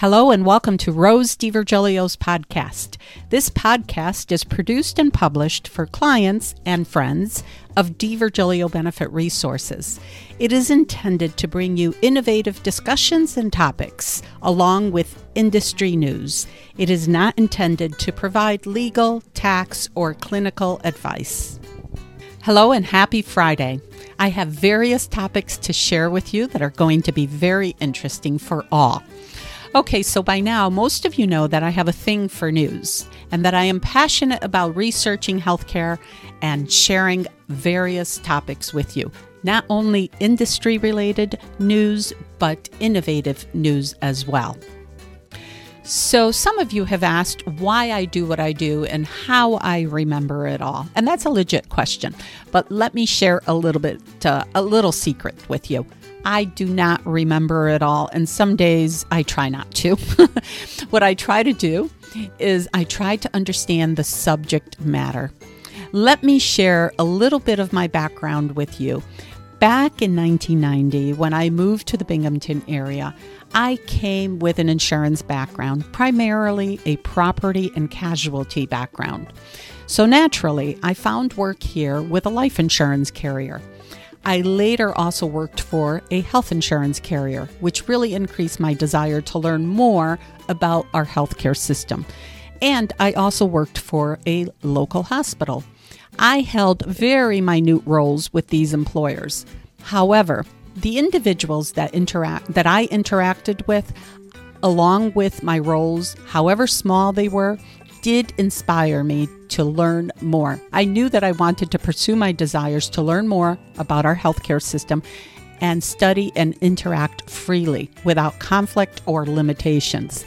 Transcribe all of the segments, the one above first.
Hello and welcome to Rose DiVirgilio's podcast. This podcast is produced and published for clients and friends of DiVirgilio Benefit Resources. It is intended to bring you innovative discussions and topics along with industry news. It is not intended to provide legal, tax, or clinical advice. Hello and happy Friday. I have various topics to share with you that are going to be very interesting for all. Okay, so by now, most of you know that I have a thing for news and that I am passionate about researching healthcare and sharing various topics with you. Not only industry related news, but innovative news as well. So, some of you have asked why I do what I do and how I remember it all. And that's a legit question. But let me share a little bit, uh, a little secret with you. I do not remember it all, and some days I try not to. what I try to do is I try to understand the subject matter. Let me share a little bit of my background with you. Back in 1990, when I moved to the Binghamton area, I came with an insurance background, primarily a property and casualty background. So naturally, I found work here with a life insurance carrier. I later also worked for a health insurance carrier, which really increased my desire to learn more about our healthcare system. And I also worked for a local hospital. I held very minute roles with these employers. However, the individuals that interact that I interacted with along with my roles, however small they were, did inspire me to learn more. I knew that I wanted to pursue my desires to learn more about our healthcare system and study and interact freely without conflict or limitations.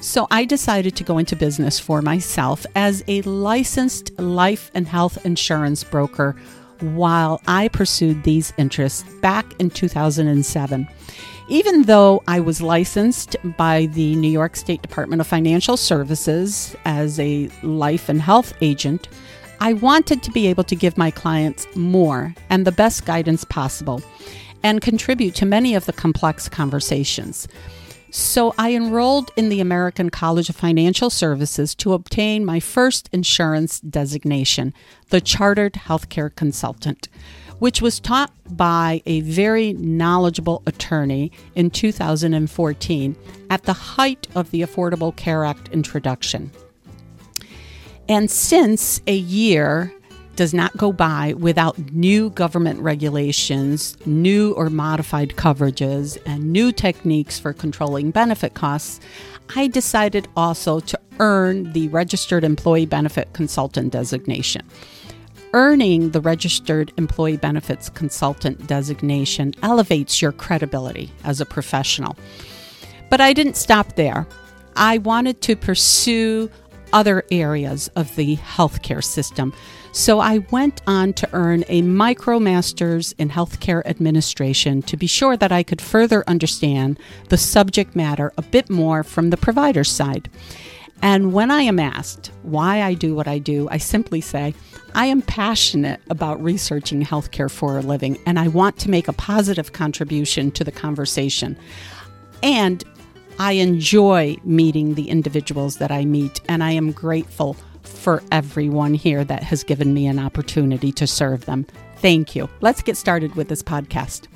So I decided to go into business for myself as a licensed life and health insurance broker while I pursued these interests back in 2007. Even though I was licensed by the New York State Department of Financial Services as a life and health agent, I wanted to be able to give my clients more and the best guidance possible and contribute to many of the complex conversations. So I enrolled in the American College of Financial Services to obtain my first insurance designation, the Chartered Healthcare Consultant which was taught by a very knowledgeable attorney in 2014 at the height of the Affordable Care Act introduction. And since a year does not go by without new government regulations, new or modified coverages, and new techniques for controlling benefit costs, I decided also to earn the Registered Employee Benefit Consultant designation. Earning the Registered Employee Benefits Consultant designation elevates your credibility as a professional. But I didn't stop there. I wanted to pursue other areas of the healthcare system. So I went on to earn a micromasters in healthcare administration to be sure that I could further understand the subject matter a bit more from the provider side. And when I am asked why I do what I do, I simply say, I am passionate about researching healthcare for a living, and I want to make a positive contribution to the conversation. And I enjoy meeting the individuals that I meet, and I am grateful for everyone here that has given me an opportunity to serve them. Thank you. Let's get started with this podcast.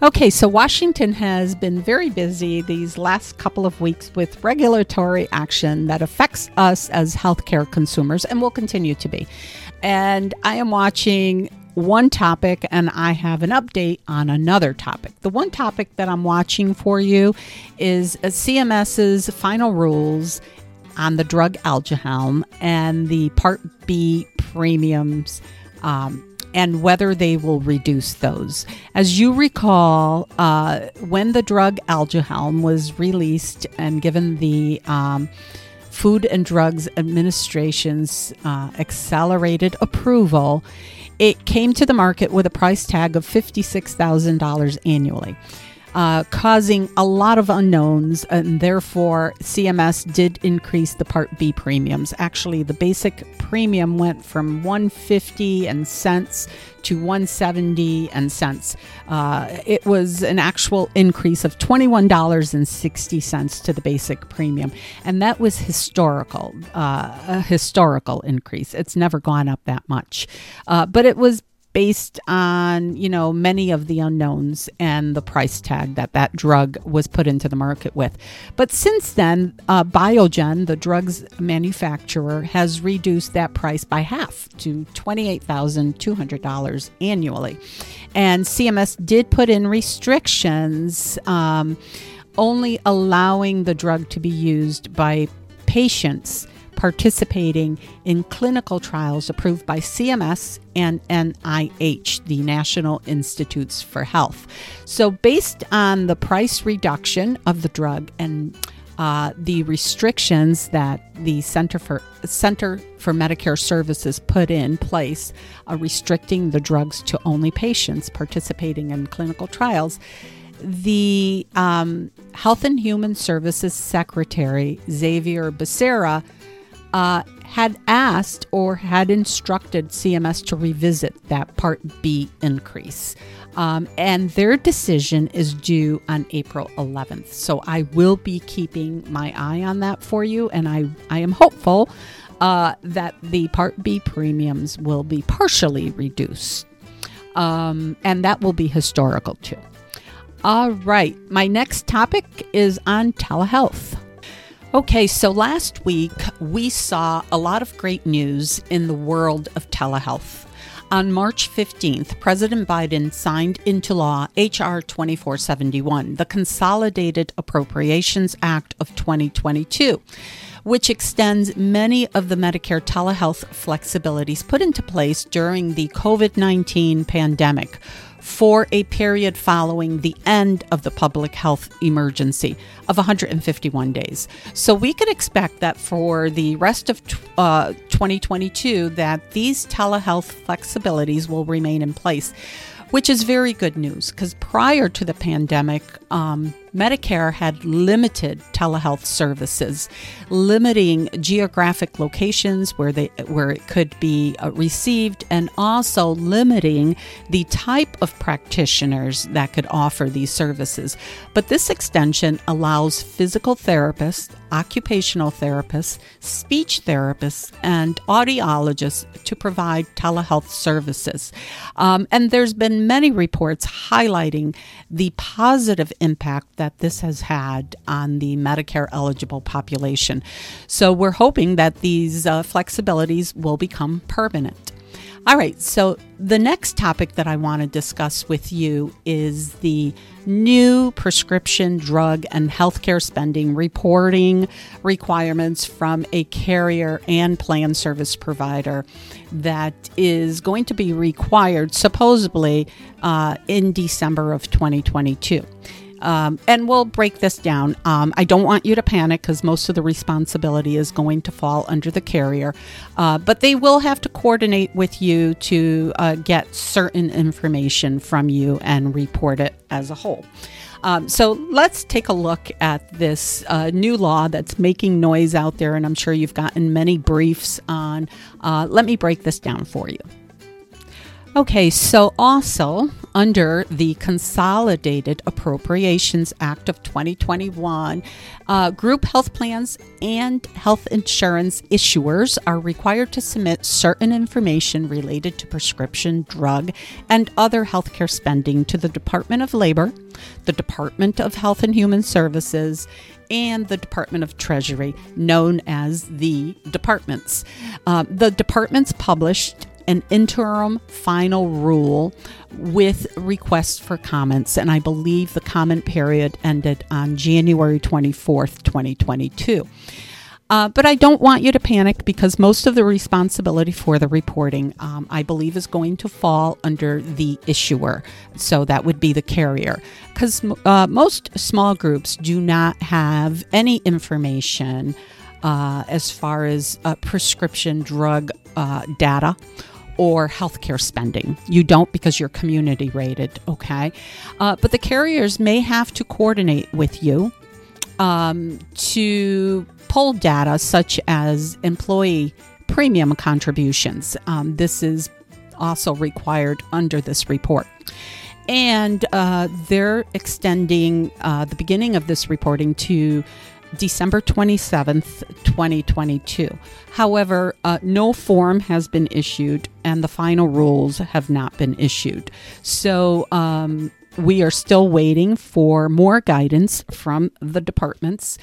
Okay, so Washington has been very busy these last couple of weeks with regulatory action that affects us as healthcare consumers and will continue to be. And I am watching one topic and I have an update on another topic. The one topic that I'm watching for you is CMS's final rules on the drug Aduhelm and the Part B premiums um, and whether they will reduce those. As you recall, uh, when the drug Aduhelm was released and given the um, Food and Drugs Administration's uh, accelerated approval, it came to the market with a price tag of $56,000 annually. Uh, causing a lot of unknowns, and therefore CMS did increase the Part B premiums. Actually, the basic premium went from 150 and cents to 170 and cents. Uh, it was an actual increase of $21.60 to the basic premium, and that was historical, uh, a historical increase. It's never gone up that much, uh, but it was based on you know many of the unknowns and the price tag that that drug was put into the market with. But since then uh, biogen the drugs manufacturer has reduced that price by half to $28200 annually. And cms did put in restrictions um, only allowing the drug to be used by patients participating in clinical trials approved by CMS and NIH, the National Institutes for Health. So, based on the price reduction of the drug and uh, the restrictions that the Center for Center for Medicare Services put in place, uh, restricting the drugs to only patients participating in clinical trials, the um, Health and Human Services Secretary Xavier Becerra uh, had asked or had instructed CMS to revisit that Part B increase. Um, and their decision is due on April 11th. So I will be keeping my eye on that for you, and I, I am hopeful uh, that the Part B premiums will be partially reduced. Um, and that will be historical too. All right, my next topic is on telehealth. Okay, so last week we saw a lot of great news in the world of telehealth. On March 15th, President Biden signed into law H.R. 2471, the Consolidated Appropriations Act of 2022 which extends many of the Medicare telehealth flexibilities put into place during the COVID 19 pandemic for a period following the end of the public health emergency of 151 days. So we could expect that for the rest of uh, 2022 that these telehealth flexibilities will remain in place which is very good news because prior to the pandemic, um, Medicare had limited telehealth services, limiting geographic locations where they where it could be uh, received, and also limiting the type of practitioners that could offer these services. But this extension allows physical therapists, occupational therapists, speech therapists, and audiologists to provide telehealth services. Um, and there's been many reports highlighting the positive impact that this has had on the Medicare eligible population. So we're hoping that these uh, flexibilities will become permanent. All right, so the next topic that I want to discuss with you is the new prescription drug and healthcare spending reporting requirements from a carrier and plan service provider that is going to be required supposedly uh, in December of 2022. Um, and we'll break this down. Um, I don't want you to panic because most of the responsibility is going to fall under the carrier, uh, but they will have to coordinate with you to uh, get certain information from you and report it as a whole. Um, so let's take a look at this uh, new law that's making noise out there, and I'm sure you've gotten many briefs on. Uh, let me break this down for you. Okay, so also under the Consolidated Appropriations Act of 2021, uh, group health plans and health insurance issuers are required to submit certain information related to prescription drug and other healthcare spending to the Department of Labor, the Department of Health and Human Services, and the Department of Treasury, known as the departments. Uh, the departments published an interim final rule with requests for comments, and I believe the comment period ended on January 24th, 2022. Uh, but I don't want you to panic because most of the responsibility for the reporting, um, I believe, is going to fall under the issuer. So that would be the carrier. Because uh, most small groups do not have any information uh, as far as uh, prescription drug uh, data or healthcare spending. You don't because you're community rated, okay? Uh, but the carriers may have to coordinate with you um, to pull data such as employee premium contributions. Um, this is also required under this report. And uh, they're extending uh, the beginning of this reporting to December 27th, 2022. However, uh, no form has been issued and the final rules have not been issued. So, um, we are still waiting for more guidance from the departments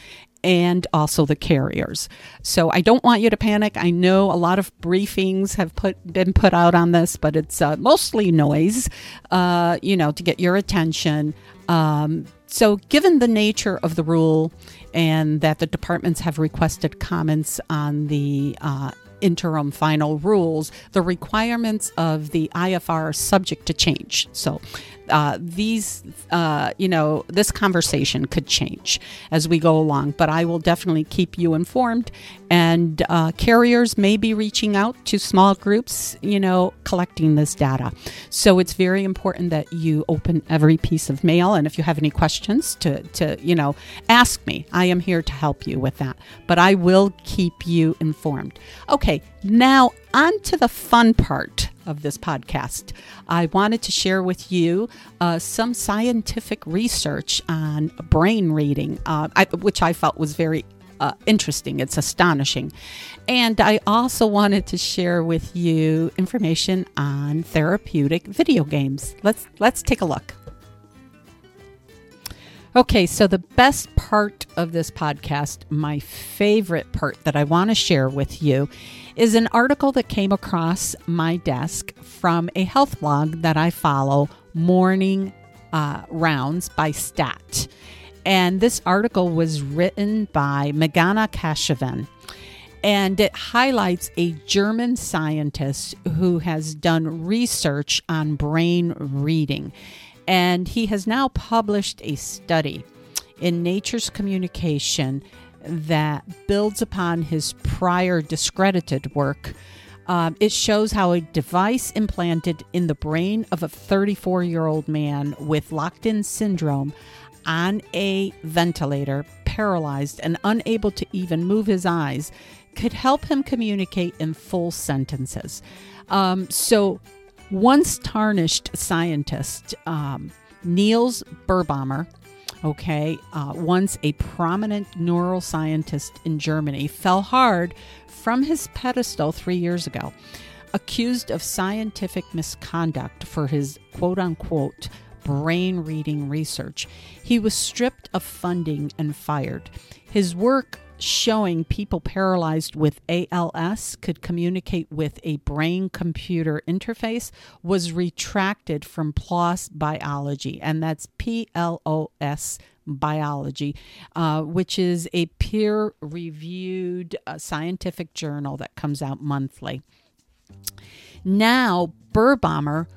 and also the carriers. So I don't want you to panic. I know a lot of briefings have put been put out on this, but it's uh, mostly noise, uh, you know, to get your attention. Um, so, given the nature of the rule and that the departments have requested comments on the uh, interim final rules, the requirements of the IFR are subject to change. So, uh, these, uh, you know, this conversation could change as we go along, but I will definitely keep you informed. And uh, carriers may be reaching out to small groups, you know, collecting this data. So it's very important that you open every piece of mail. And if you have any questions, to, to you know, ask me. I am here to help you with that. But I will keep you informed. Okay, now on to the fun part of this podcast. I wanted to share with you uh, some scientific research on brain reading, uh, I, which I felt was very uh, interesting. It's astonishing. And I also wanted to share with you information on therapeutic video games. Let's let's take a look. Okay, so the best part of this podcast, my favorite part that I want to share with you, is an article that came across my desk from a health blog that I follow, Morning uh, Rounds by Stat. And this article was written by Meghana Keshavan. And it highlights a German scientist who has done research on brain reading. And he has now published a study in Nature's Communication that builds upon his prior discredited work. Um, it shows how a device implanted in the brain of a 34 year old man with locked in syndrome on a ventilator, paralyzed and unable to even move his eyes, could help him communicate in full sentences. Um, so, once tarnished scientist um, Niels Birbaumer, okay, uh, once a prominent neuroscientist in Germany, fell hard from his pedestal three years ago, accused of scientific misconduct for his quote unquote brain reading research. He was stripped of funding and fired. His work showing people paralyzed with ALS could communicate with a brain computer interface was retracted from PLOS Biology, and that's P L O S Biology, uh, which is a peer reviewed uh, scientific journal that comes out monthly. Now, Birbaumer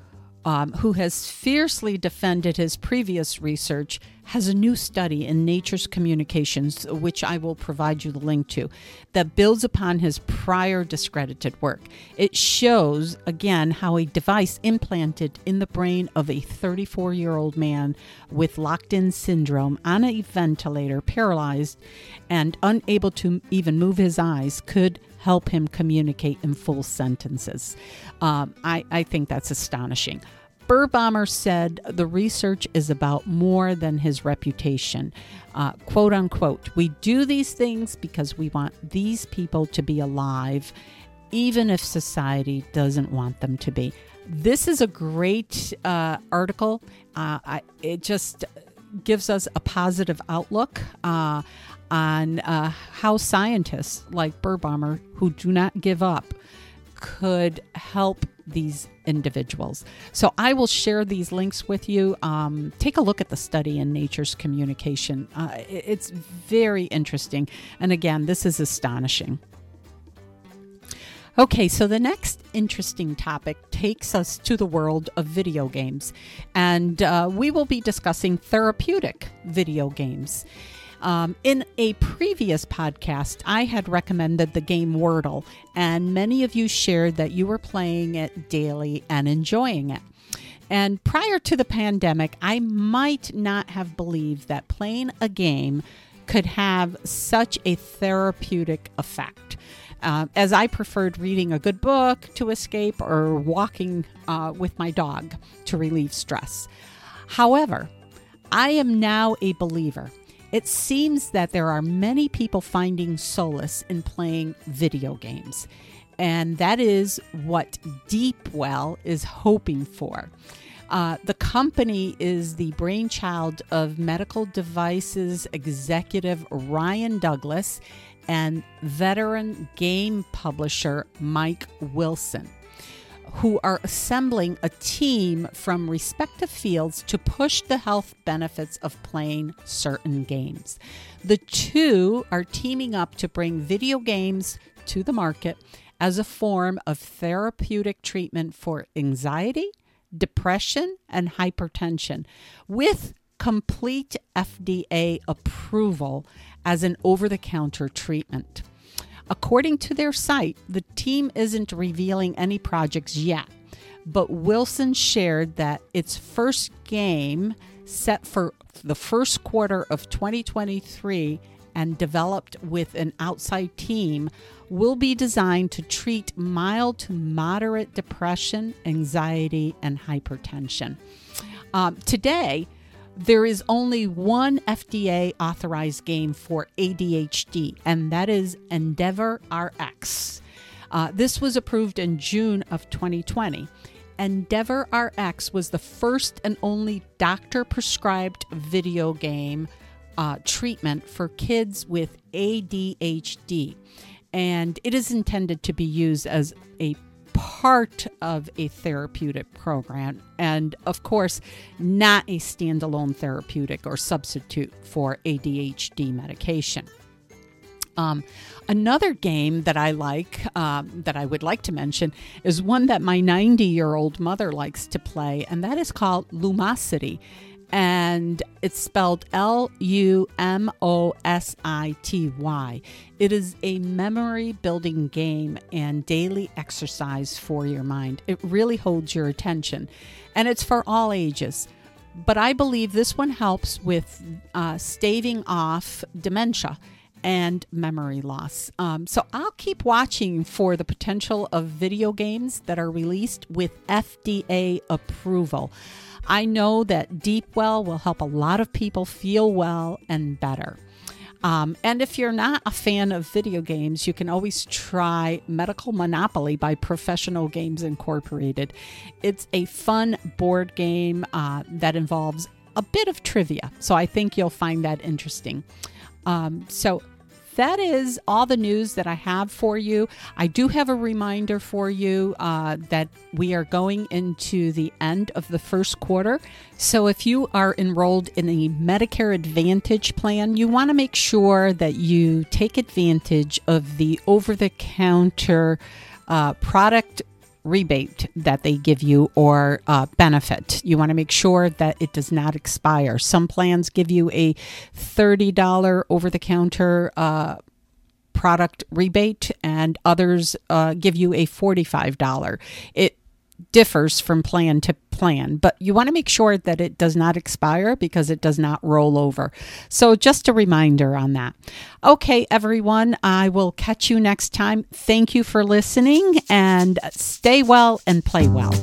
um, who has fiercely defended his previous research, has a new study in Nature's Communications, which I will provide you the link to, that builds upon his prior discredited work. It shows, again, how a device implanted in the brain of a 34 year old man with locked in syndrome on a ventilator, paralyzed, and unable to even move his eyes, could help him communicate in full sentences. Um, I, I think that's astonishing. Birbaumer said the research is about more than his reputation. Uh, quote unquote, we do these things because we want these people to be alive, even if society doesn't want them to be. This is a great uh, article. Uh, I, it just gives us a positive outlook uh, on uh, how scientists like Birbaumer, who do not give up, could help these individuals. So I will share these links with you. Um, take a look at the study in Nature's Communication. Uh, it's very interesting. And again, this is astonishing. Okay, so the next interesting topic takes us to the world of video games, and uh, we will be discussing therapeutic video games. Um, in a previous podcast, I had recommended the game Wordle, and many of you shared that you were playing it daily and enjoying it. And prior to the pandemic, I might not have believed that playing a game could have such a therapeutic effect. Uh, as I preferred reading a good book to escape or walking uh, with my dog to relieve stress. However, I am now a believer. It seems that there are many people finding solace in playing video games, and that is what Deepwell is hoping for. Uh, the company is the brainchild of medical devices executive Ryan Douglas and veteran game publisher Mike Wilson, who are assembling a team from respective fields to push the health benefits of playing certain games. The two are teaming up to bring video games to the market as a form of therapeutic treatment for anxiety, depression, and hypertension with complete FDA approval as an over the counter treatment. According to their site, the team isn't revealing any projects yet, but Wilson shared that its first game, set for the first quarter of 2023 and developed with an outside team, will be designed to treat mild to moderate depression, anxiety, and hypertension. Um, today, there is only one FDA authorized game for ADHD, and that is Endeavor RX. Uh, this was approved in June of 2020. Endeavor RX was the first and only doctor prescribed video game uh, treatment for kids with ADHD. And it is intended to be used as a part of a therapeutic program, and of course, not a standalone therapeutic or substitute for ADHD medication. Um, another game that I like, um, that I would like to mention, is one that my 90 year old mother likes to play, and that is called Lumosity and it's spelled L U M O S I T Y. It is a memory building game and daily exercise for your mind. It really holds your attention, and it's for all ages. But I believe this one helps with uh, staving off dementia and memory loss. Um, so I'll keep watching for the potential of video games that are released with FDA approval. I know that Deepwell will help a lot of people feel well and better. Um, and if you're not a fan of video games, you can always try Medical Monopoly by Professional Games Incorporated. It's a fun board game uh, that involves a bit of trivia, so I think you'll find that interesting. Um, so that is all the news that I have for you. I do have a reminder for you uh, that we are going into the end of the first quarter. So if you are enrolled in a Medicare Advantage plan, you want to make sure that you take advantage of the over the counter uh, product rebate that they give you or uh, benefit. You want to make sure that it does not expire. Some plans give you a $30 over the counter uh, product rebate, and others uh, give you a $45. It differs from plan to plan, but you want to make sure that it does not expire because it does not roll over. So, just a reminder on that. Okay, everyone, I will catch you next time. Thank you for listening and stay well and play well.